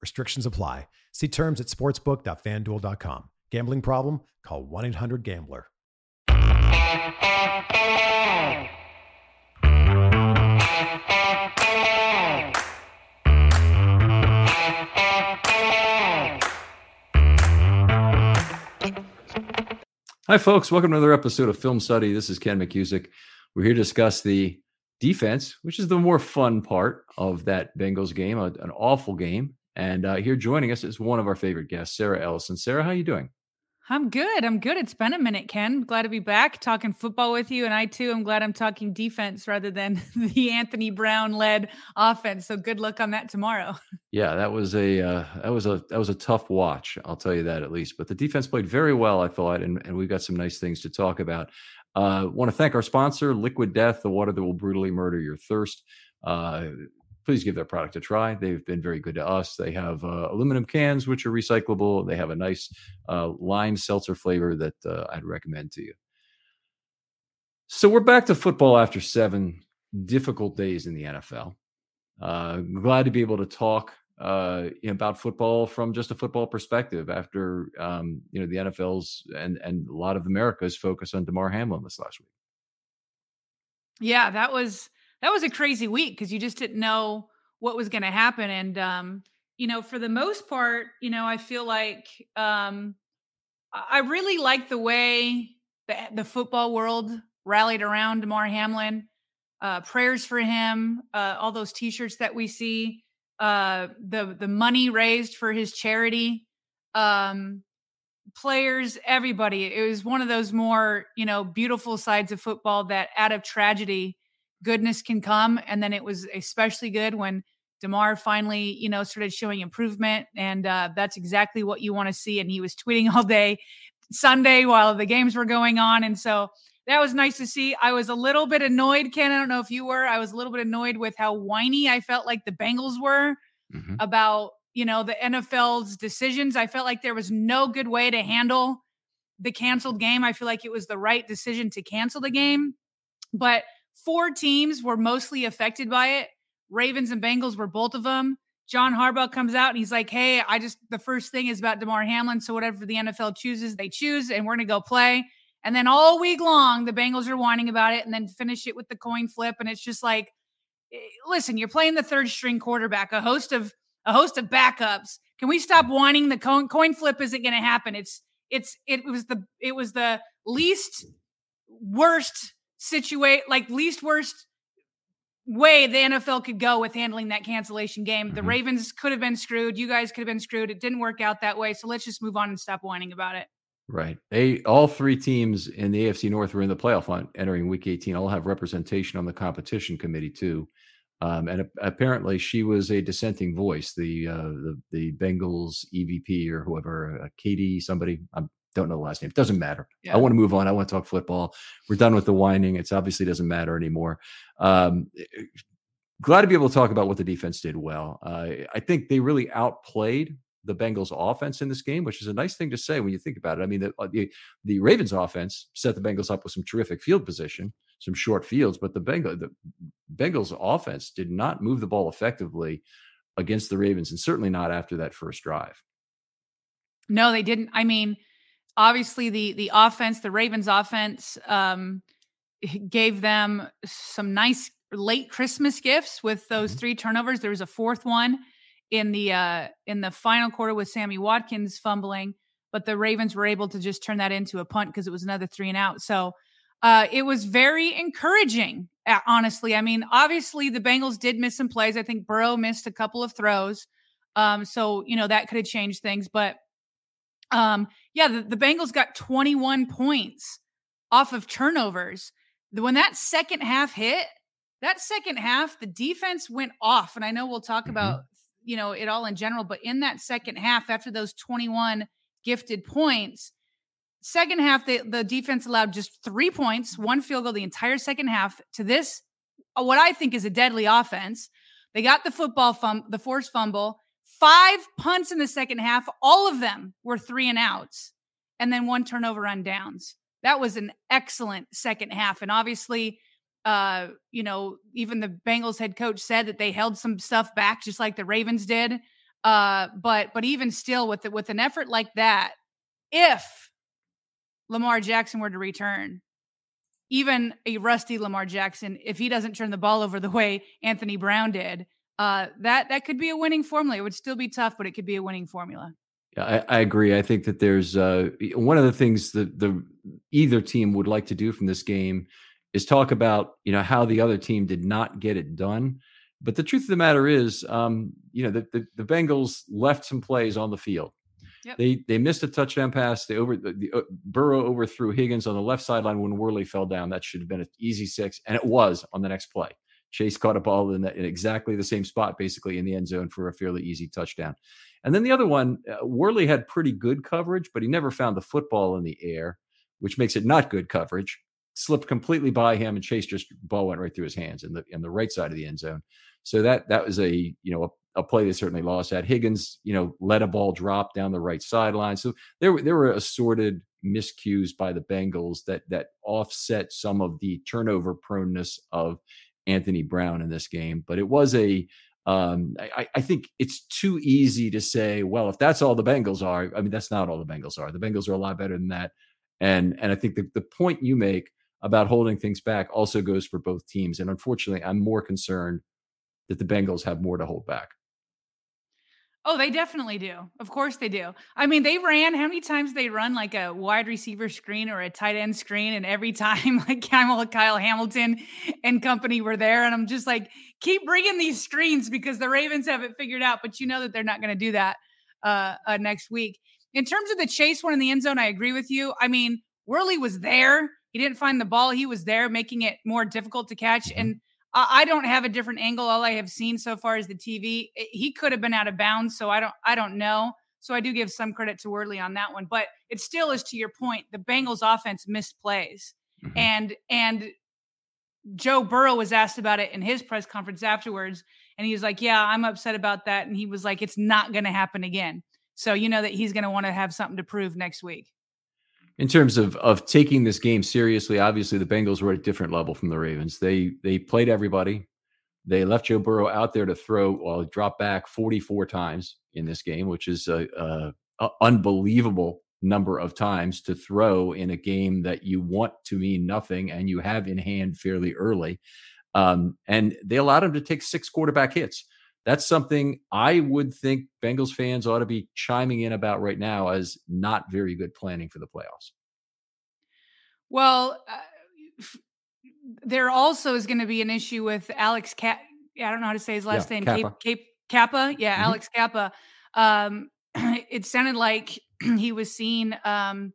Restrictions apply. See terms at sportsbook.fanduel.com. Gambling problem? Call 1 800 Gambler. Hi, folks. Welcome to another episode of Film Study. This is Ken McKusick. We're here to discuss the defense, which is the more fun part of that Bengals game, an awful game. And uh, here joining us is one of our favorite guests, Sarah Ellison. Sarah, how are you doing? I'm good. I'm good. It's been a minute, Ken. Glad to be back talking football with you. And I too am glad I'm talking defense rather than the Anthony Brown led offense. So good luck on that tomorrow. Yeah, that was a uh, that was a that was a tough watch. I'll tell you that at least. But the defense played very well, I thought, and, and we've got some nice things to talk about. Uh, Want to thank our sponsor, Liquid Death, the water that will brutally murder your thirst. Uh, please give their product a try. They've been very good to us. They have uh, aluminum cans, which are recyclable. They have a nice uh, lime seltzer flavor that uh, I'd recommend to you. So we're back to football after seven difficult days in the NFL. Uh, glad to be able to talk uh, about football from just a football perspective after um, you know the NFL's and and a lot of America's focus on Damar Hamlin this last week. Yeah, that was that was a crazy week because you just didn't know what was going to happen. And, um, you know, for the most part, you know, I feel like um, I really like the way the, the football world rallied around Damar Hamlin. Uh, prayers for him, uh, all those T-shirts that we see, uh, the the money raised for his charity, um, players, everybody. It was one of those more you know beautiful sides of football that out of tragedy goodness can come. And then it was especially good when Damar finally, you know, started showing improvement. And uh, that's exactly what you want to see. And he was tweeting all day Sunday while the games were going on. And so that was nice to see. I was a little bit annoyed, Ken. I don't know if you were. I was a little bit annoyed with how whiny I felt like the Bengals were mm-hmm. about, you know, the NFL's decisions. I felt like there was no good way to handle the canceled game. I feel like it was the right decision to cancel the game. But Four teams were mostly affected by it. Ravens and Bengals were both of them. John Harbaugh comes out and he's like, "Hey, I just the first thing is about Damar Hamlin, so whatever the NFL chooses, they choose, and we're gonna go play." And then all week long, the Bengals are whining about it, and then finish it with the coin flip, and it's just like, eh, listen, you're playing the third string quarterback, a host of a host of backups. Can we stop whining? The coin coin flip isn't going to happen. It's it's it was the it was the least worst situate like least worst way the NFL could go with handling that cancellation game. The mm-hmm. Ravens could have been screwed. You guys could have been screwed. It didn't work out that way. So let's just move on and stop whining about it. Right. They all three teams in the AFC North were in the playoff hunt entering Week 18. All have representation on the competition committee too. Um, and apparently, she was a dissenting voice. The uh, the the Bengals EVP or whoever, uh, Katie, somebody. I don't know the last name. It doesn't matter. Yeah. I want to move on. I want to talk football. We're done with the whining. It's obviously doesn't matter anymore. Um, glad to be able to talk about what the defense did well. Uh, I think they really outplayed the Bengals offense in this game, which is a nice thing to say when you think about it. I mean, the, uh, the, the Ravens offense set the Bengals up with some terrific field position, some short fields, but the Bengal the Bengals offense did not move the ball effectively against the Ravens, and certainly not after that first drive. No, they didn't. I mean, obviously the the offense, the Ravens offense, um, gave them some nice late Christmas gifts with those mm-hmm. three turnovers. There was a fourth one in the uh in the final quarter with Sammy Watkins fumbling, but the Ravens were able to just turn that into a punt because it was another three and out. So uh it was very encouraging, honestly. I mean, obviously the Bengals did miss some plays. I think Burrow missed a couple of throws. Um, so you know that could have changed things, but um, yeah, the, the Bengals got 21 points off of turnovers. When that second half hit, that second half, the defense went off. And I know we'll talk mm-hmm. about you know it all in general but in that second half after those 21 gifted points second half the, the defense allowed just three points one field goal the entire second half to this uh, what i think is a deadly offense they got the football fum- the forced fumble five punts in the second half all of them were three and outs and then one turnover on downs that was an excellent second half and obviously uh, you know, even the Bengals head coach said that they held some stuff back, just like the Ravens did. Uh, but but even still, with the, with an effort like that, if Lamar Jackson were to return, even a rusty Lamar Jackson, if he doesn't turn the ball over the way Anthony Brown did, uh, that that could be a winning formula. It would still be tough, but it could be a winning formula. Yeah, I, I agree. I think that there's uh, one of the things that the either team would like to do from this game is talk about you know how the other team did not get it done. But the truth of the matter is, um, you know, the, the, the Bengals left some plays on the field. Yep. They they missed a touchdown pass. They over the, the uh, Burrow overthrew Higgins on the left sideline when Worley fell down. That should have been an easy six, and it was on the next play. Chase caught a ball in, the, in exactly the same spot, basically in the end zone for a fairly easy touchdown. And then the other one, uh, Worley had pretty good coverage, but he never found the football in the air, which makes it not good coverage slipped completely by him, and Chase just ball went right through his hands in the in the right side of the end zone. So that that was a you know a, a play they certainly lost. At Higgins, you know, let a ball drop down the right sideline. So there were there were assorted miscues by the Bengals that that offset some of the turnover proneness of Anthony Brown in this game. But it was a um, I, I, think it's too easy to say, well, if that's all the Bengals are, I mean, that's not all the Bengals are. The Bengals are a lot better than that. And and I think the, the point you make about holding things back also goes for both teams. And unfortunately, I'm more concerned that the Bengals have more to hold back. Oh, they definitely do. Of course they do. I mean, they ran how many times they run like a wide receiver screen or a tight end screen, and every time like Kyle, Kyle Hamilton and company were there, and I'm just like, keep bringing these screens because the Ravens have it figured out. But you know that they're not going to do that uh, uh, next week. In terms of the chase one in the end zone, I agree with you. I mean, Worley was there. He didn't find the ball. He was there, making it more difficult to catch. Mm-hmm. And I don't have a different angle. All I have seen so far is the TV. He could have been out of bounds, so I don't. I don't know. So I do give some credit to Worley on that one. But it still is to your point. The Bengals offense misplays, mm-hmm. and and Joe Burrow was asked about it in his press conference afterwards, and he was like, "Yeah, I'm upset about that." And he was like, "It's not going to happen again." So you know that he's going to want to have something to prove next week in terms of of taking this game seriously, obviously the Bengals were at a different level from the Ravens. They they played everybody. They left Joe Burrow out there to throw, well, drop back 44 times in this game, which is a, a, a unbelievable number of times to throw in a game that you want to mean nothing and you have in hand fairly early. Um, and they allowed him to take six quarterback hits. That's something I would think Bengals fans ought to be chiming in about right now as not very good planning for the playoffs. Well, uh, there also is going to be an issue with Alex Cap. I don't know how to say his last yeah, name. Cappa. Cape, Cape Cappa. Yeah, mm-hmm. Alex Cappa. Um, it sounded like he was seen um,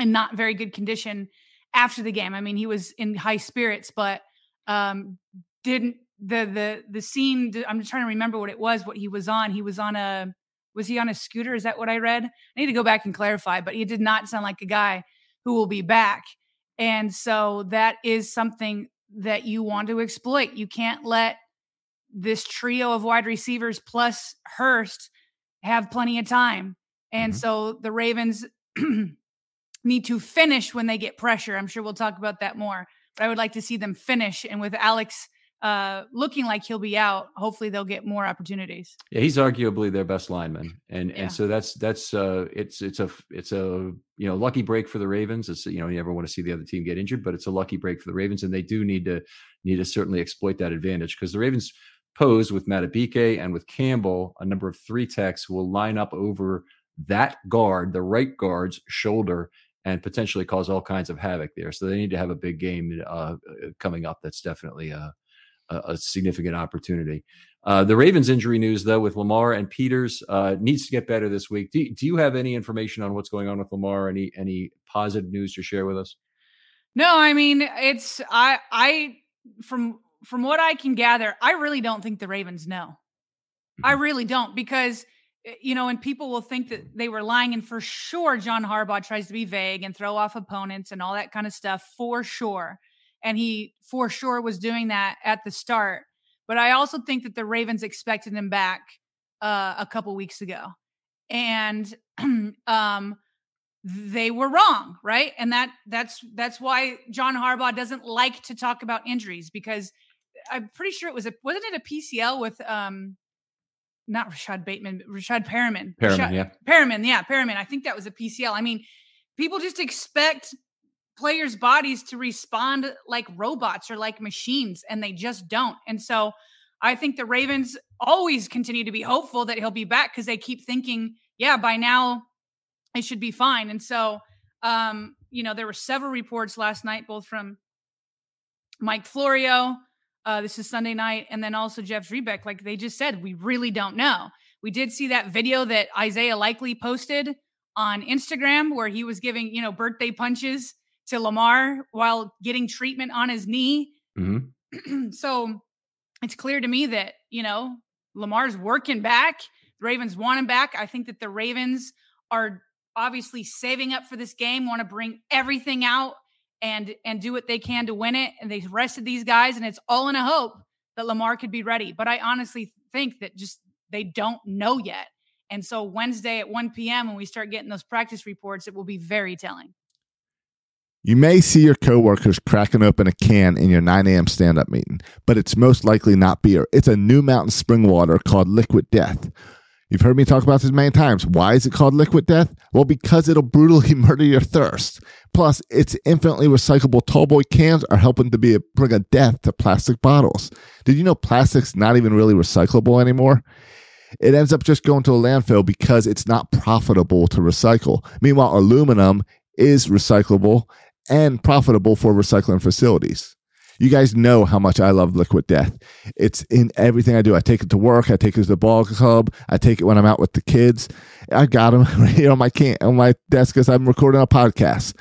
in not very good condition after the game. I mean, he was in high spirits, but um, didn't the the the scene. I'm just trying to remember what it was. What he was on. He was on a. Was he on a scooter? Is that what I read? I need to go back and clarify. But he did not sound like a guy who will be back. And so that is something that you want to exploit. You can't let this trio of wide receivers plus Hurst have plenty of time. And mm-hmm. so the Ravens need to finish when they get pressure. I'm sure we'll talk about that more. But I would like to see them finish. And with Alex uh, looking like he'll be out, hopefully they'll get more opportunities. Yeah, he's arguably their best lineman, and yeah. and so that's that's uh, it's it's a it's a you know lucky break for the Ravens. It's you know you never want to see the other team get injured, but it's a lucky break for the Ravens, and they do need to need to certainly exploit that advantage because the Ravens pose with Madubuike and with Campbell a number of three techs will line up over that guard, the right guard's shoulder, and potentially cause all kinds of havoc there. So they need to have a big game uh, coming up. That's definitely a, a significant opportunity. Uh, the Ravens injury news, though, with Lamar and Peters uh, needs to get better this week. Do, do you have any information on what's going on with Lamar? Any any positive news to share with us? No, I mean it's I I from from what I can gather, I really don't think the Ravens know. Mm-hmm. I really don't because Eh, you know, and people will think that they were lying. And for sure, John Harbaugh tries to be vague and throw off opponents and all that kind of stuff for sure. And he for sure was doing that at the start. But I also think that the Ravens expected him back uh, a couple weeks ago. And um, they were wrong, right? And that that's that's why John Harbaugh doesn't like to talk about injuries because I'm pretty sure it was a wasn't it a PCL with um not Rashad Bateman, Rashad Perriman. Perriman, Rashad, yeah. Perriman, yeah, Perriman. I think that was a PCL. I mean, people just expect players' bodies to respond like robots or like machines, and they just don't. And so I think the Ravens always continue to be hopeful that he'll be back because they keep thinking, yeah, by now it should be fine. And so, um, you know, there were several reports last night, both from Mike Florio, uh, this is Sunday night. And then also Jeff Zrebiec, like they just said, we really don't know. We did see that video that Isaiah Likely posted on Instagram where he was giving, you know, birthday punches to Lamar while getting treatment on his knee. Mm-hmm. so it's clear to me that, you know, Lamar's working back. The Ravens want him back. I think that the Ravens are obviously saving up for this game, want to bring everything out and and do what they can to win it. And they rested these guys, and it's all in a hope that Lamar could be ready. But I honestly think that just they don't know yet. And so Wednesday at 1 p.m. when we start getting those practice reports, it will be very telling. You may see your coworkers cracking open a can in your 9 a.m. stand up meeting, but it's most likely not beer. It's a new mountain spring water called Liquid Death. You've heard me talk about this many times. Why is it called liquid death? Well, because it'll brutally murder your thirst. Plus, its infinitely recyclable tallboy cans are helping to be a bring a death to plastic bottles. Did you know plastic's not even really recyclable anymore? It ends up just going to a landfill because it's not profitable to recycle. Meanwhile, aluminum is recyclable and profitable for recycling facilities. You guys know how much I love Liquid Death. It's in everything I do. I take it to work. I take it to the ball club. I take it when I'm out with the kids. I got them right here on my can on my desk because I'm recording a podcast.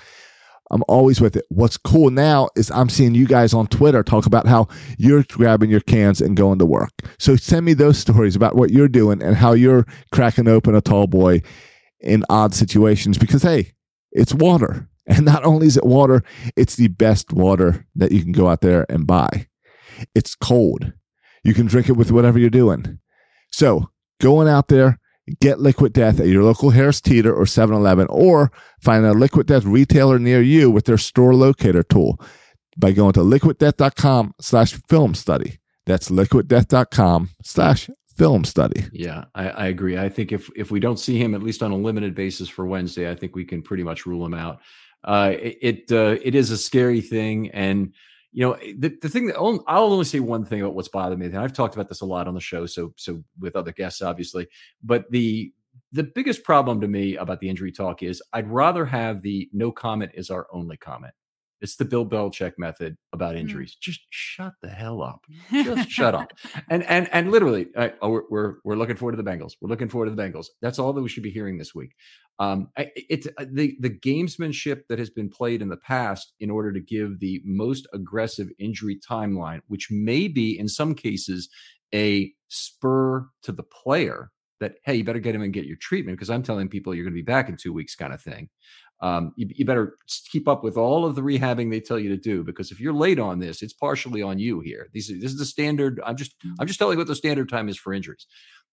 I'm always with it. What's cool now is I'm seeing you guys on Twitter talk about how you're grabbing your cans and going to work. So send me those stories about what you're doing and how you're cracking open a tall boy in odd situations because hey, it's water. And not only is it water, it's the best water that you can go out there and buy. It's cold. You can drink it with whatever you're doing. So going out there, get Liquid Death at your local Harris Teeter or 7-Eleven, or find a Liquid Death retailer near you with their store locator tool by going to liquiddeath.com slash film study. That's liquiddeath.com slash film study. Yeah, I, I, agree. I think if if we don't see him at least on a limited basis for Wednesday, I think we can pretty much rule him out. Uh, it uh, it is a scary thing, and you know the, the thing that only, I'll only say one thing about what's bothering me. And I've talked about this a lot on the show, so so with other guests, obviously. But the the biggest problem to me about the injury talk is I'd rather have the no comment is our only comment. It's the Bill Belichick method about mm. injuries. Mm. Just shut the hell up. Just shut up. And and and literally, uh, oh, we're, we're, we're looking forward to the Bengals. We're looking forward to the Bengals. That's all that we should be hearing this week. Um, it's uh, the the gamesmanship that has been played in the past in order to give the most aggressive injury timeline, which may be in some cases a spur to the player that hey, you better get him and get your treatment because I'm telling people you're going to be back in two weeks, kind of thing um, you, you, better keep up with all of the rehabbing they tell you to do because if you're late on this, it's partially on you here. These, this is the standard. I'm just I'm just telling you what the standard time is for injuries.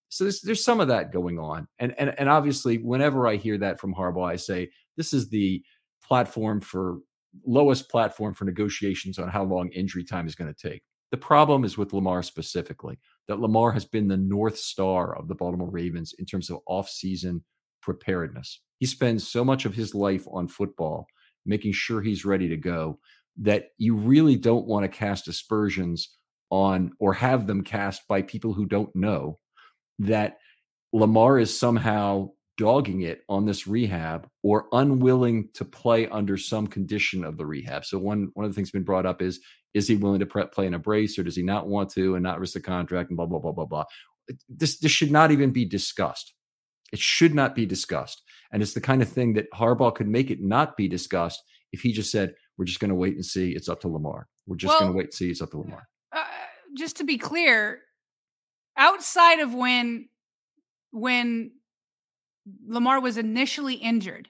So there's, there's some of that going on, and and and obviously, whenever I hear that from Harbaugh, I say this is the platform for lowest platform for negotiations on how long injury time is going to take. The problem is with Lamar specifically that Lamar has been the north star of the Baltimore Ravens in terms of off-season preparedness. He spends so much of his life on football, making sure he's ready to go, that you really don't want to cast aspersions on or have them cast by people who don't know that Lamar is somehow dogging it on this rehab or unwilling to play under some condition of the rehab. So one one of the things been brought up is is he willing to play in a brace or does he not want to and not risk the contract and blah blah blah blah blah. This this should not even be discussed. It should not be discussed. And it's the kind of thing that Harbaugh could make it not be discussed if he just said, we're just going to wait and see. It's up to Lamar. We're just well, going to wait and see. It's up to Lamar. Uh, just to be clear, outside of when when Lamar was initially injured,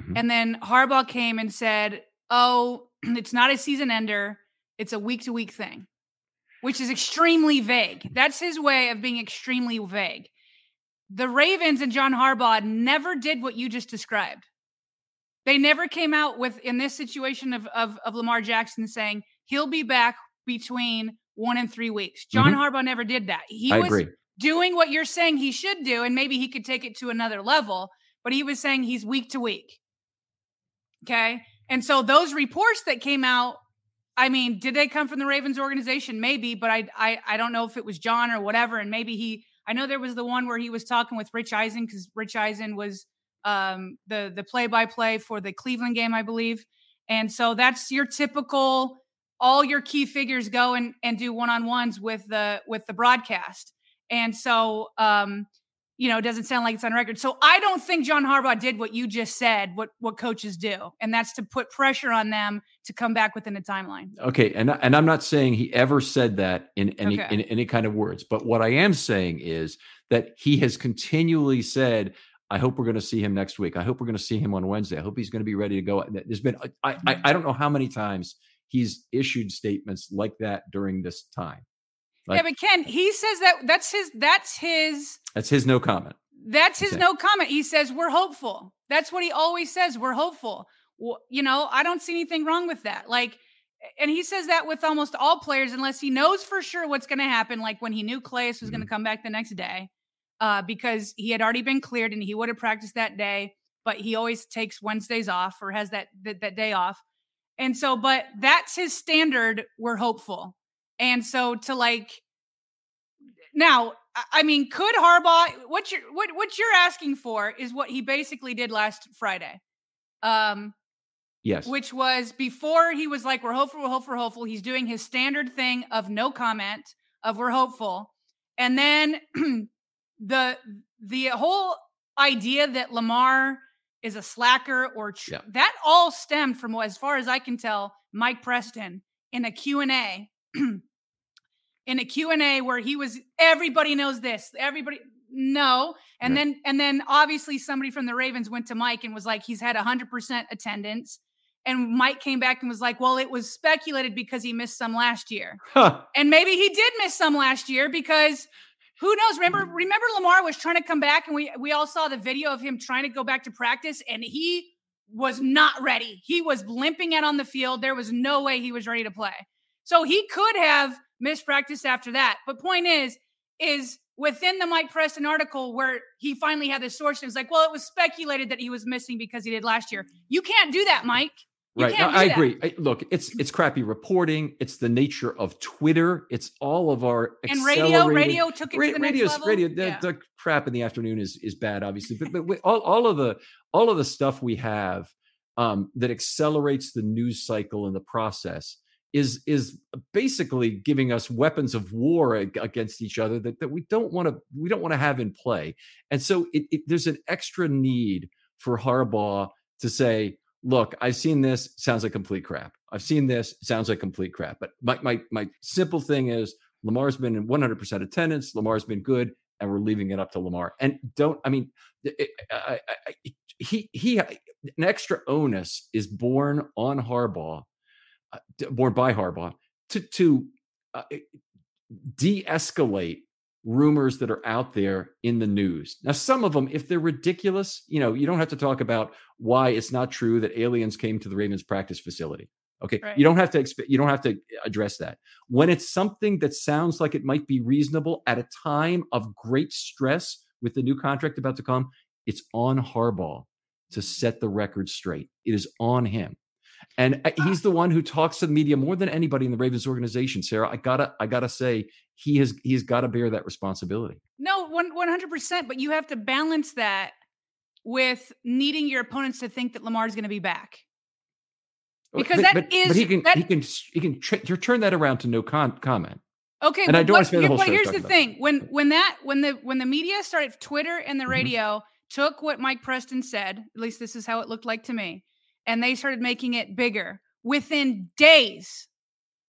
mm-hmm. and then Harbaugh came and said, "Oh, it's not a season ender; it's a week to week thing," which is extremely vague. That's his way of being extremely vague the Ravens and John Harbaugh never did what you just described. They never came out with in this situation of of, of Lamar Jackson saying he'll be back between one and three weeks. John mm-hmm. Harbaugh never did that. He I was agree. doing what you're saying he should do, and maybe he could take it to another level. But he was saying he's week to week. Okay, and so those reports that came out I mean, did they come from the Ravens organization? Maybe, but I, I I don't know if it was John or whatever. And maybe he I know there was the one where he was talking with Rich Eisen because Rich Eisen was um, the the play by play for the Cleveland game, I believe. And so that's your typical all your key figures go and, and do one on ones with the with the broadcast. And so um, you know, it doesn't sound like it's on record. So I don't think John Harbaugh did what you just said, what what coaches do, and that's to put pressure on them to come back within a timeline. Okay, and and I'm not saying he ever said that in any okay. in any kind of words, but what I am saying is that he has continually said, I hope we're going to see him next week. I hope we're going to see him on Wednesday. I hope he's going to be ready to go. There's been I I, I don't know how many times he's issued statements like that during this time. Like, yeah, but Ken, he says that that's his that's his that's his no comment. That's his no comment. He says we're hopeful. That's what he always says. We're hopeful. Well, you know, I don't see anything wrong with that. Like, and he says that with almost all players, unless he knows for sure what's going to happen. Like when he knew Calais was mm-hmm. going to come back the next day, uh, because he had already been cleared and he would have practiced that day. But he always takes Wednesdays off or has that that, that day off. And so, but that's his standard. We're hopeful. And so to like now, I mean, could Harbaugh what you're what what you're asking for is what he basically did last Friday. Um Yes. Which was before he was like, we're hopeful, we're hopeful, we're hopeful. He's doing his standard thing of no comment, of we're hopeful. And then the the whole idea that Lamar is a slacker or tr- yeah. that all stemmed from as far as I can tell, Mike Preston in a Q&A in a Q&A where he was everybody knows this. Everybody no. And right. then and then obviously somebody from the Ravens went to Mike and was like he's had 100% attendance. And Mike came back and was like, "Well, it was speculated because he missed some last year." Huh. And maybe he did miss some last year because who knows? Remember, mm. remember Lamar was trying to come back, and we we all saw the video of him trying to go back to practice, and he was not ready. He was limping out on the field. There was no way he was ready to play. So he could have missed practice after that. But point is, is within the Mike Preston article where he finally had the source, it was like, well, it was speculated that he was missing because he did last year. You can't do that, Mike. You right. No, I that. agree. I, look, it's it's crappy reporting. It's the nature of Twitter. It's all of our and radio. Radio took it ra- to the radio, next level. Radio, the, yeah. the, crap in the afternoon is is bad, obviously. But but we, all all of the all of the stuff we have um, that accelerates the news cycle and the process is is basically giving us weapons of war against each other that, that we don't want to we don't want to have in play. And so it, it, there's an extra need for Harbaugh to say, look, I've seen this, sounds like complete crap. I've seen this, sounds like complete crap. But my my my simple thing is Lamar's been in 100% attendance, Lamar's been good, and we're leaving it up to Lamar. And don't I mean it, I, I, he he an extra onus is born on Harbaugh born by Harbaugh to to uh, de-escalate rumors that are out there in the news. Now, some of them, if they're ridiculous, you know, you don't have to talk about why it's not true that aliens came to the Ravens practice facility. Okay, right. you don't have to exp- you don't have to address that. When it's something that sounds like it might be reasonable at a time of great stress with the new contract about to come, it's on Harbaugh to set the record straight. It is on him. And uh, he's the one who talks to the media more than anybody in the Ravens organization. Sarah, I gotta, I gotta say, he has, he's got to bear that responsibility. No, one, hundred percent. But you have to balance that with needing your opponents to think that Lamar's going to be back, because but, that but, is but he can, that, he can, he can tr- turn that around to no con- comment. Okay, and but, I don't spend the whole but here's the thing: when when that when the when the media started, Twitter and the mm-hmm. radio mm-hmm. took what Mike Preston said. At least this is how it looked like to me and they started making it bigger. Within days,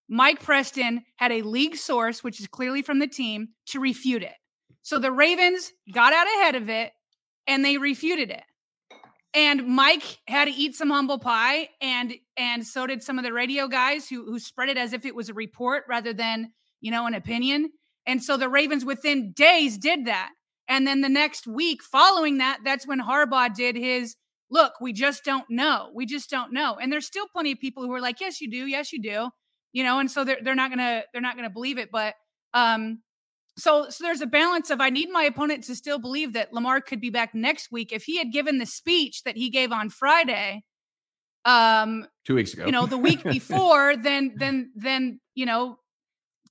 Mike Preston had a league source, which is clearly from the team, to refute it. So the Ravens got out ahead of it and they refuted it. And Mike had to eat some humble pie, and and so did some of the radio guys who who spread it as if it was a report rather than you know an opinion. And so the Ravens within days did that. And then the next week following that, that's when Harbaugh did his look, we just don't know. We just don't know. And there's still plenty of people who are like, yes, you do. Yes, you do. You know, and so they're, they're not going to, they're not going to believe it. But, um, so, so there's a balance of I need my opponent to still believe that Lamar could be back next week. If he had given the speech that he gave on Friday, um, two weeks ago, you know, the week before, then, then, then, you know,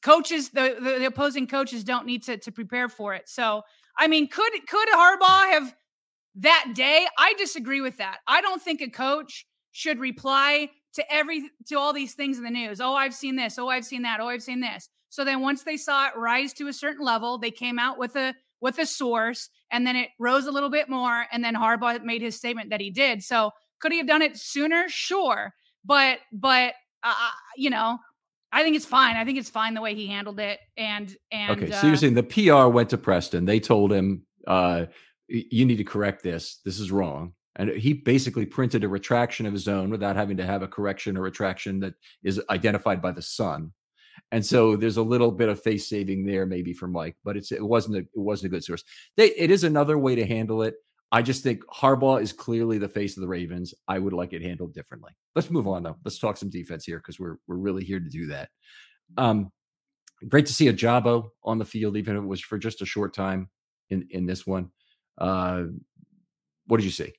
coaches, the, the, the opposing coaches don't need to, to prepare for it. So, I mean, could, could Harbaugh have that day. I disagree with that. I don't think a coach should reply to every to all these things in the news. Oh, I've seen this. Oh, I've seen that. Oh, I've seen this. So then once they saw it rise to a certain level, they came out with a with a source and then it rose a little bit more and then Harbaugh made his statement that he did. So could he have done it sooner? Sure. But but uh, you know, I think it's fine. I think it's fine the way he handled it. And and okay, so uh, you're saying the PR went to Preston. They told him uh, you need to correct this. This is wrong. And he basically printed a retraction of his own without having to have a correction or retraction that is identified by the Sun. And so there's a little bit of face saving there, maybe for Mike, but it's it wasn't a, it wasn't a good source. They, it is another way to handle it. I just think Harbaugh is clearly the face of the Ravens. I would like it handled differently. Let's move on though. Let's talk some defense here because we're we're really here to do that. Um, great to see Ojabo on the field, even if it was for just a short time in in this one. Uh, what did you see?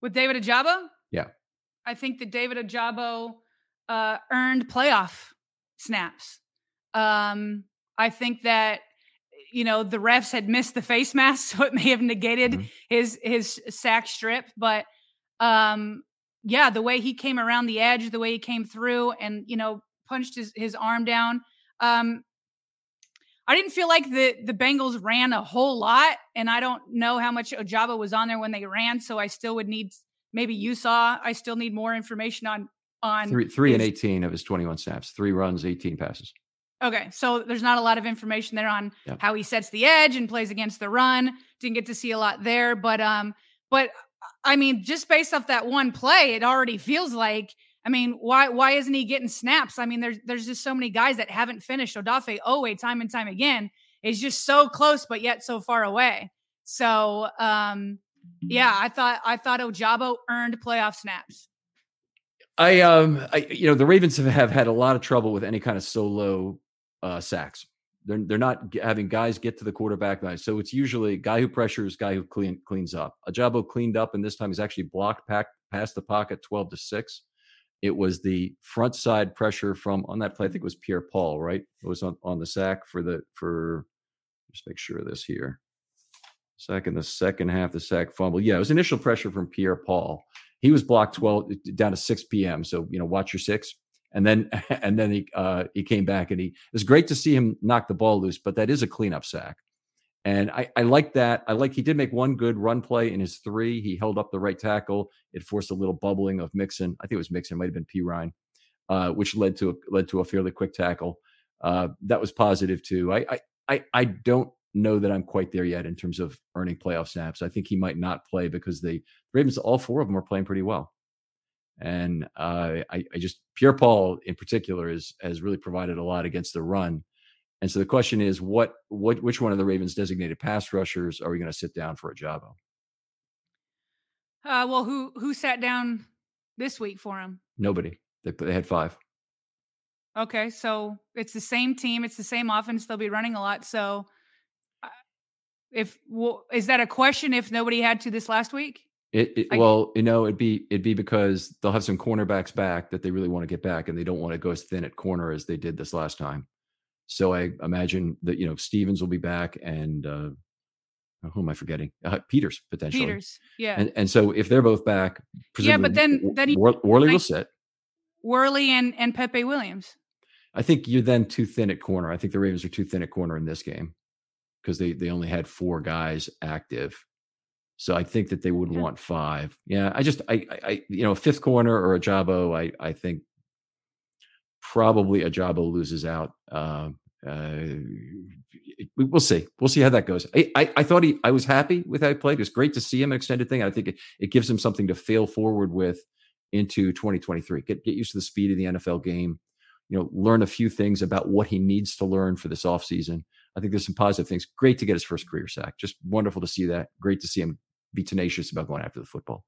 With David Ojabo? Yeah. I think that David Ojabo uh, earned playoff snaps. Um, I think that you know the refs had missed the face mask, so it may have negated mm-hmm. his his sack strip. But um, yeah, the way he came around the edge, the way he came through, and you know punched his his arm down. Um, I didn't feel like the the Bengals ran a whole lot, and I don't know how much Ojabo was on there when they ran. So I still would need maybe you saw. I still need more information on on three three his, and eighteen of his twenty one snaps, three runs, eighteen passes. Okay, so there's not a lot of information there on yeah. how he sets the edge and plays against the run. Didn't get to see a lot there, but um, but I mean, just based off that one play, it already feels like I mean, why why isn't he getting snaps? I mean, there's there's just so many guys that haven't finished. Odafe Oweh time and time again is just so close, but yet so far away. So um, yeah, I thought I thought Ojabo earned playoff snaps. I um I you know the Ravens have, have had a lot of trouble with any kind of solo uh sacks. They're they're not having guys get to the quarterback line. So it's usually guy who pressures, guy who clean cleans up. Ojabo cleaned up and this time he's actually blocked pack past the pocket 12 to 6. It was the front side pressure from on that play. I think it was Pierre Paul, right? It was on, on the sack for the for just make sure of this here. Sack in the second half, the sack fumble. Yeah, it was initial pressure from Pierre Paul. He was blocked 12 down to 6 p.m. So, you know, watch your six. And then and then he uh he came back and he it was great to see him knock the ball loose, but that is a cleanup sack. And I, I like that. I like he did make one good run play in his three. He held up the right tackle. It forced a little bubbling of Mixon. I think it was Mixon, might have been Perine, uh, which led to a, led to a fairly quick tackle. Uh, that was positive too. I, I I I don't know that I'm quite there yet in terms of earning playoff snaps. I think he might not play because the Ravens, all four of them, are playing pretty well. And uh, I, I just Pierre Paul in particular is has really provided a lot against the run. And so the question is, what what which one of the Ravens designated pass rushers are we going to sit down for Ojabo? Uh, well, who who sat down this week for him? Nobody. They they had five. Okay, so it's the same team, it's the same offense. They'll be running a lot. So, uh, if well, is that a question? If nobody had to this last week, it, it I, well, you know, it'd be it'd be because they'll have some cornerbacks back that they really want to get back, and they don't want to go as thin at corner as they did this last time. So I imagine that you know Stephens will be back, and uh, who am I forgetting? Uh, Peters potentially. Peters, yeah. And, and so if they're both back, yeah, but then then he, Worley will sit. Worley and and Pepe Williams. I think you're then too thin at corner. I think the Ravens are too thin at corner in this game because they they only had four guys active. So I think that they would yeah. want five. Yeah, I just I I you know fifth corner or Ojabo. I I think probably Ojabo loses out. Uh, uh, we'll see. We'll see how that goes. I, I, I thought he. I was happy with how he played. It was great to see him an extended thing. I think it, it gives him something to fail forward with into 2023. Get get used to the speed of the NFL game you know, learn a few things about what he needs to learn for this offseason. I think there's some positive things. Great to get his first career sack. Just wonderful to see that. Great to see him be tenacious about going after the football.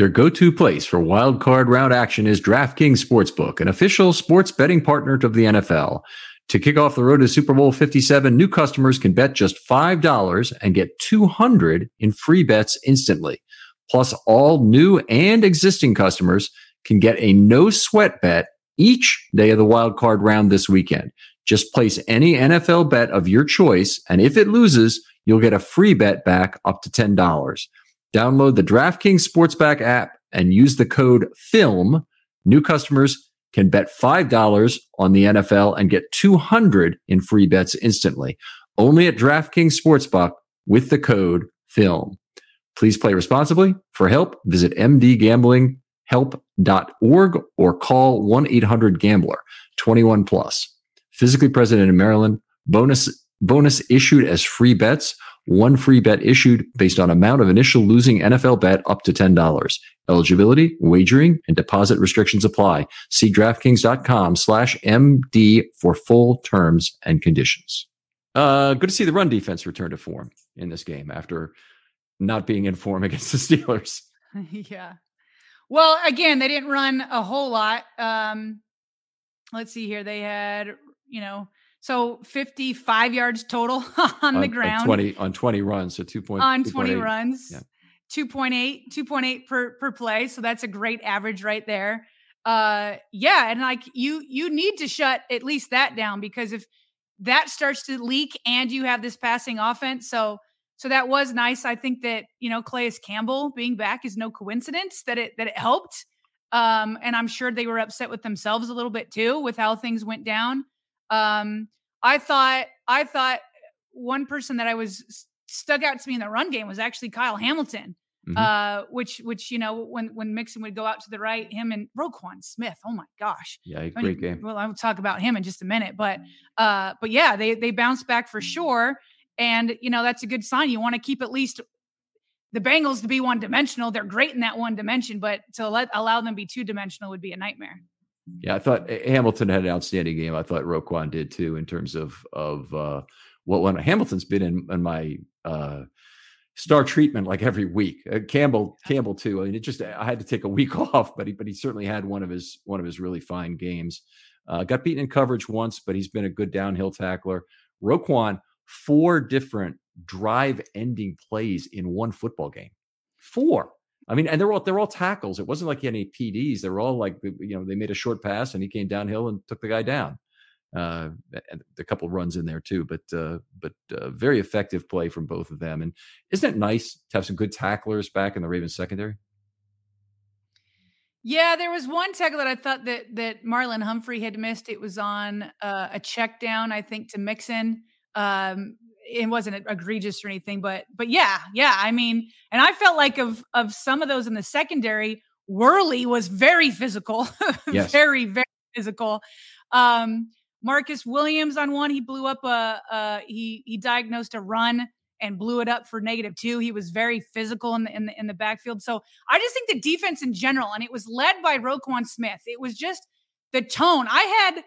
Your go-to place for wild card round action is DraftKings Sportsbook, an official sports betting partner of the NFL. To kick off the road to Super Bowl 57, new customers can bet just $5 and get 200 in free bets instantly. Plus, all new and existing customers can get a no sweat bet each day of the wild card round this weekend. Just place any NFL bet of your choice, and if it loses, you'll get a free bet back up to $10. Download the DraftKings Sportsbook app and use the code FILM. New customers can bet $5 on the NFL and get 200 in free bets instantly. Only at DraftKings Sportsbook with the code FILM. Please play responsibly. For help, visit mdgambling.com help.org or call 1-800-GAMBLER 21 plus. Physically present in Maryland. Bonus bonus issued as free bets. One free bet issued based on amount of initial losing NFL bet up to $10. Eligibility, wagering, and deposit restrictions apply. See DraftKings.com slash MD for full terms and conditions. Uh, good to see the run defense return to form in this game after not being in form against the Steelers. yeah. Well, again, they didn't run a whole lot. Um, let's see here. They had, you know, so 55 yards total on, on the ground. On 20 on 20 runs, so 2. Point, on 20 runs. Yeah. 2.8 2.8 per per play, so that's a great average right there. Uh yeah, and like you you need to shut at least that down because if that starts to leak and you have this passing offense, so so that was nice. I think that you know Calais Campbell being back is no coincidence that it that it helped. Um, and I'm sure they were upset with themselves a little bit too with how things went down. Um, I thought I thought one person that I was stuck out to me in the run game was actually Kyle Hamilton. Mm-hmm. Uh, which which you know when when Mixon would go out to the right, him and Roquan Smith. Oh my gosh, yeah, great I mean, game. Well, I'll talk about him in just a minute, but uh, but yeah, they they bounced back for sure. And, you know, that's a good sign. You want to keep at least the Bengals to be one dimensional. They're great in that one dimension, but to let allow them be two dimensional would be a nightmare. Yeah, I thought Hamilton had an outstanding game. I thought Roquan did too, in terms of of uh, what when Hamilton's been in, in my uh, star treatment like every week. Uh, Campbell, Campbell too. I mean, it just I had to take a week off, but he but he certainly had one of his one of his really fine games. Uh, got beaten in coverage once, but he's been a good downhill tackler. Roquan, four different drive-ending plays in one football game. Four. I mean, and they're all they're all tackles. It wasn't like he had any PDs. They were all like you know they made a short pass and he came downhill and took the guy down. Uh, and a couple runs in there too, but uh, but uh, very effective play from both of them. And isn't it nice to have some good tacklers back in the Ravens secondary? Yeah, there was one tackle that I thought that that Marlon Humphrey had missed. It was on uh, a check down, I think, to Mixon. Um, it wasn't egregious or anything, but but yeah, yeah. I mean, and I felt like of of some of those in the secondary, Worley was very physical, yes. very very physical. Um, Marcus Williams on one, he blew up a, a he he diagnosed a run and blew it up for negative two. He was very physical in the, in the in the backfield. So I just think the defense in general, and it was led by Roquan Smith. It was just the tone. I had,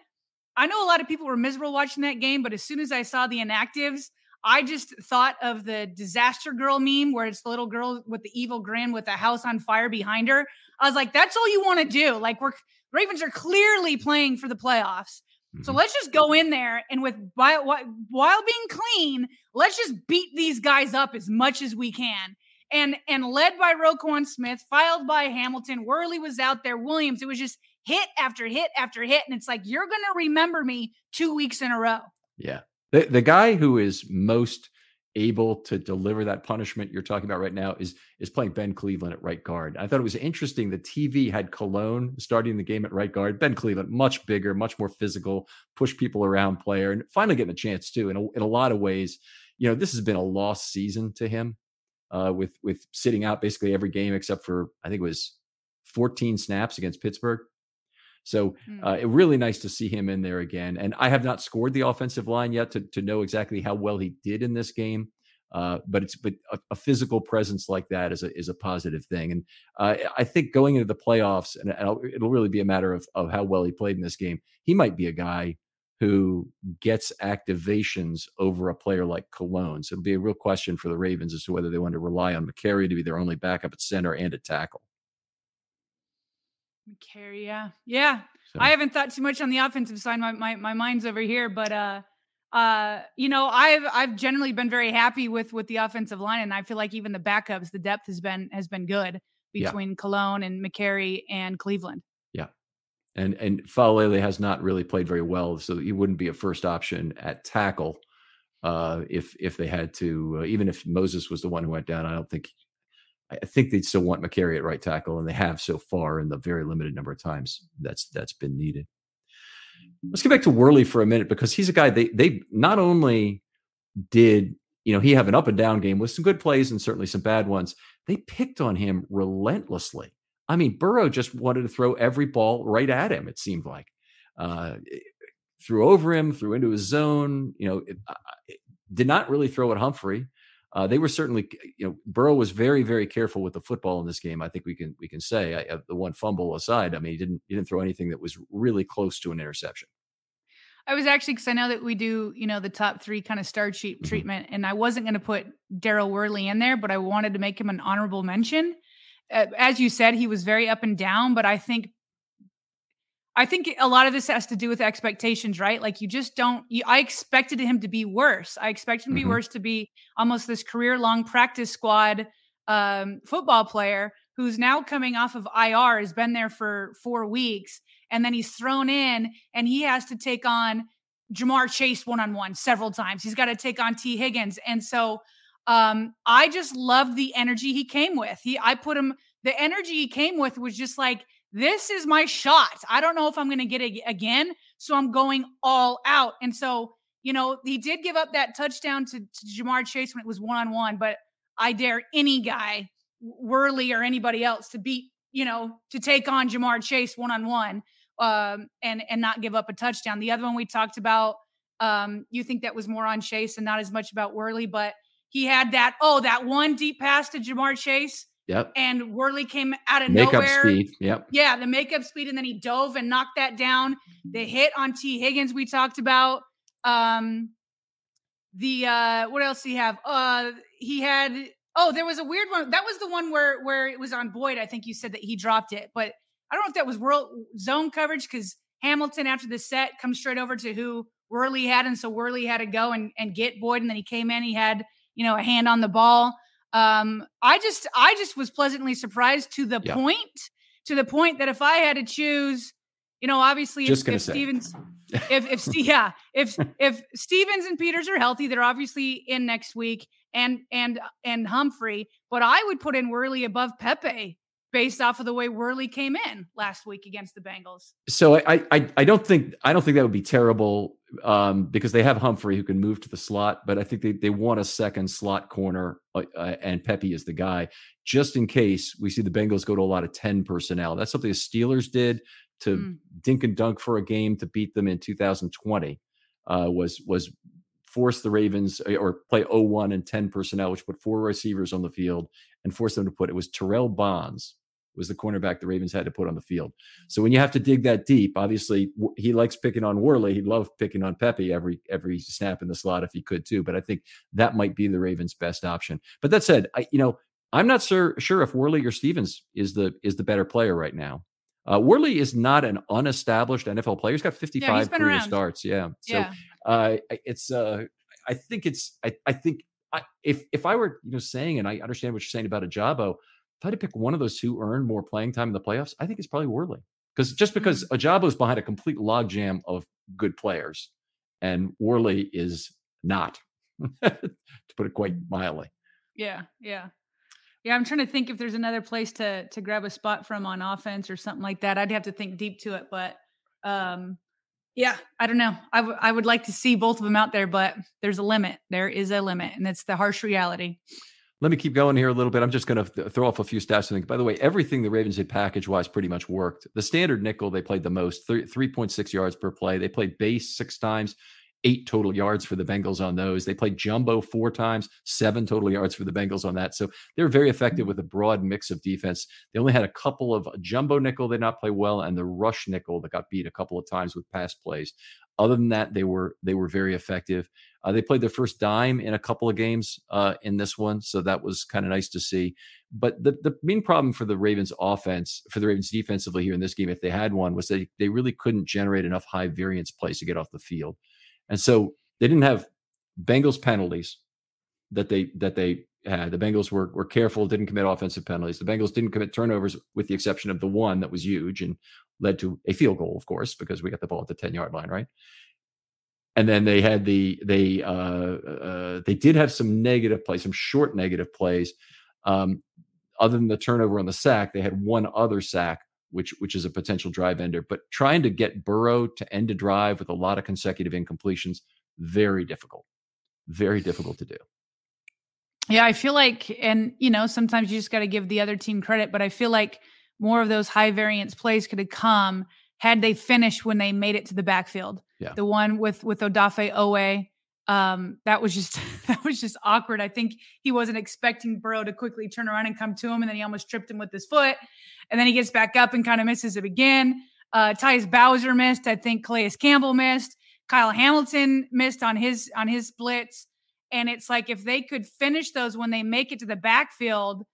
I know a lot of people were miserable watching that game, but as soon as I saw the inactives, I just thought of the disaster girl meme where it's the little girl with the evil grin with the house on fire behind her. I was like, that's all you want to do. Like we're Ravens are clearly playing for the playoffs. So mm-hmm. let's just go in there and with while, while being clean, let's just beat these guys up as much as we can. And and led by Roquan Smith, filed by Hamilton, Worley was out there, Williams. It was just hit after hit after hit, and it's like you're gonna remember me two weeks in a row. Yeah, the the guy who is most able to deliver that punishment you're talking about right now is is playing Ben Cleveland at right guard. I thought it was interesting. The TV had Colon starting the game at right guard. Ben Cleveland, much bigger, much more physical, push people around player, and finally getting a chance too. In a, in a lot of ways, you know, this has been a lost season to him, uh, with with sitting out basically every game except for I think it was 14 snaps against Pittsburgh. So hmm. uh, it really nice to see him in there again. And I have not scored the offensive line yet to, to know exactly how well he did in this game. Uh, but it's but a, a, physical presence like that is a is a positive thing, and uh, I think going into the playoffs, and it'll really be a matter of of how well he played in this game. He might be a guy who gets activations over a player like Colon. So it'll be a real question for the Ravens as to whether they want to rely on Mekari to be their only backup at center and at tackle. Mekari, yeah, yeah. So. I haven't thought too much on the offensive side. My, my my mind's over here, but uh, uh, you know, I've I've generally been very happy with with the offensive line, and I feel like even the backups, the depth has been has been good between yeah. Colon and Mekari and Cleveland. Yeah, and and Faalele has not really played very well, so he wouldn't be a first option at tackle. Uh, if if they had to, uh, even if Moses was the one who went down, I don't think I think they'd still want Mekari at right tackle, and they have so far in the very limited number of times that's that's been needed. Let's get back to Worley for a minute because he's a guy they they not only did you know he have an up and down game with some good plays and certainly some bad ones. They picked on him relentlessly. I mean, Burrow just wanted to throw every ball right at him. It seemed like uh, threw over him, threw into his zone. You know, it, it did not really throw at Humphrey. Uh, they were certainly, you know, Burrow was very, very careful with the football in this game. I think we can we can say I, the one fumble aside. I mean, he didn't he didn't throw anything that was really close to an interception. I was actually because I know that we do, you know, the top three kind of star sheet mm-hmm. treatment, and I wasn't going to put Daryl Worley in there, but I wanted to make him an honorable mention. Uh, as you said, he was very up and down, but I think I think a lot of this has to do with expectations, right? Like you just don't. You, I expected him to be worse. I expected him to be mm-hmm. worse to be almost this career long practice squad um, football player who's now coming off of IR, has been there for four weeks, and then he's thrown in and he has to take on Ja'Marr Chase one on one several times. He's got to take on Tee Higgins, and so um, I just love the energy he came with. He, I put him. The energy he came with was just like this is my shot. I don't know if I'm going to get it again. So I'm going all out. And so, you know, he did give up that touchdown to, to Ja'Marr Chase when it was one on one, but I dare any guy, Worley or anybody else, to beat, you know, to take on Ja'Marr Chase one on one um, and and not give up a touchdown. The other one we talked about, um, you think that was more on Chase and not as much about Worley, but he had that, oh, that one deep pass to Ja'Marr Chase Yep. And Worley came out of makeup nowhere. speed. Yep. Yeah, the makeup speed, and then he dove and knocked that down. The hit on Tee Higgins we talked about. Um, the uh, what else do he have? Uh, he had Oh, there was a weird one. That was the one where where it was on Boyd. I think you said that he dropped it, but I don't know if that was world zone coverage because Hamilton after the set comes straight over to who Worley had, and so Worley had to go and, and get Boyd, and then he came in. He had you know a hand on the ball. Um, I just I just was pleasantly surprised to the yeah. point to the point that if I had to choose, you know, obviously just if, if Stephens, if if yeah, if if Stephens and Peters are healthy, they're obviously in next week, and and and Humphrey, but I would put in Worley above Pepe based off of the way Worley came in last week against the Bengals. So I I, I don't think I don't think that would be terrible um, because they have Humphrey who can move to the slot, but I think they, they want a second slot corner uh, uh, and Pepe is the guy just in case we see the Bengals go to a lot of 10 personnel. That's something the Steelers did to mm. dink and dunk for a game to beat them in 2020 uh, was was force the Ravens uh, or play 0-1 and 10 personnel, which put four receivers on the field and force them to put it was Terrell Bonds was the cornerback the Ravens had to put on the field. So when you have to dig that deep, obviously he likes picking on Worley. He'd love picking on Pepe every every snap in the slot if he could too. But I think that might be the Ravens' best option. But that said, I you know I'm not sure sure if Worley or Stephens is the is the better player right now. Uh, Worley is not an unestablished NFL player. He's got 55 yeah, career around. starts. Yeah. So yeah. Uh, it's uh, I think it's I, I think I, if if I were you know saying and I understand what you're saying about Ojabo, if I had to pick one of those who earned more playing time in the playoffs, I think it's probably Worley. Because just because mm-hmm. Ojabo's behind a complete logjam of good players, and Worley is not, to put it quite mildly. Yeah, yeah. Yeah, I'm trying to think if there's another place to to grab a spot from on offense or something like that. I'd have to think deep to it, but um yeah, I don't know. I, w- I would like to see both of them out there, but there's a limit. There is a limit, and it's the harsh reality. Let me keep going here a little bit. I'm just going to th- throw off a few stats. I think, by the way, everything the Ravens did package wise pretty much worked. The standard nickel they played the most, 3.6 yards per play. They played base six times, eight total yards for the Bengals on those. They played jumbo four times, seven total yards for the Bengals on that. So they're very effective with a broad mix of defense. They only had a couple of jumbo nickel they did not play well, and the rush nickel that got beat a couple of times with pass plays. Other than that, they were they were very effective. Uh, they played their first dime in a couple of games uh, in this one, so that was kind of nice to see. But the the main problem for the Ravens offense, for the Ravens defensively here in this game, if they had one, was that they really couldn't generate enough high variance plays to get off the field, and so they didn't have Bengals penalties that they that they had. The Bengals were were careful, didn't commit offensive penalties. The Bengals didn't commit turnovers, with the exception of the one that was huge and led to a field goal, of course, because we got the ball at the ten yard line, right? And then they had the they uh, uh, they did have some negative plays, some short negative plays. Um, other than the turnover on the sack, they had one other sack, which which is a potential drive ender. But trying to get Burrow to end a drive with a lot of consecutive incompletions, very difficult, very difficult to do. Yeah, I feel like, and you know, sometimes you just got to give the other team credit, but I feel like more of those high variance plays could have come had they finished when they made it to the backfield. Yeah. The one with with Odafe Oweh, um, that was just that was just awkward. I think he wasn't expecting Burrow to quickly turn around and come to him, and then he almost tripped him with his foot, and then he gets back up and kind of misses it again. Uh, Tyus Bowser missed. I think Calais Campbell missed. Kyle Hamilton missed on his on his splits. And it's like if they could finish those when they make it to the backfield,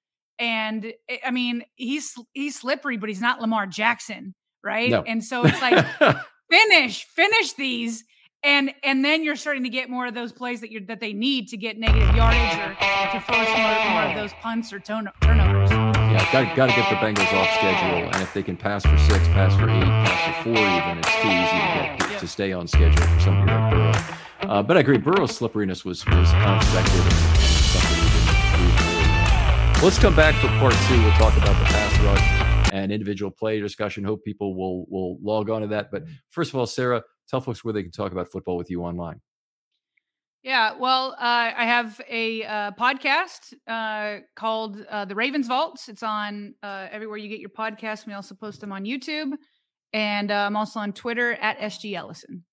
and eh, I mean he's he's slippery, but he's not Lamar Jackson, right? No. And so it's like finish finish these, and and then you're starting to get more of those plays that you're that they need to get negative yardage or to force more, more of those punts or turn, turnovers. Yeah, got got to get the Bengals off schedule, and if they can pass for six, pass for eight, pass for four, even it's too easy to get to stay on schedule for somebody like Burrow. Uh, but I agree, Burrow's slipperiness was was unexpected and, something we Let's come back for part two. We'll talk about the pass rush and individual play discussion. Hope people will will log on to that. But first of all, Sarah, tell folks where they can talk about football with you online. Yeah, well, uh, I have a uh, podcast uh, called uh, The Ravens Vaults. It's on uh, everywhere you get your podcasts. We also post them on YouTube, and uh, I'm also on Twitter at SG Ellison.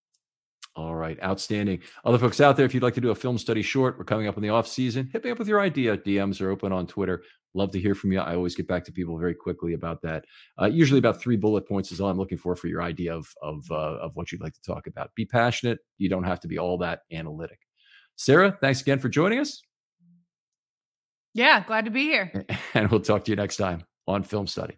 All right, outstanding. Other folks out there, if you'd like to do a film study short, we're coming up in the off season. Hit me up with your idea. DMs are open on Twitter. Love to hear from you. I always get back to people very quickly about that. Uh, usually, about three bullet points is all I'm looking for for your idea of of uh, of what you'd like to talk about. Be passionate. You don't have to be all that analytic. Sarah, thanks again for joining us. Yeah, glad to be here. And we'll talk to you next time on Film Study.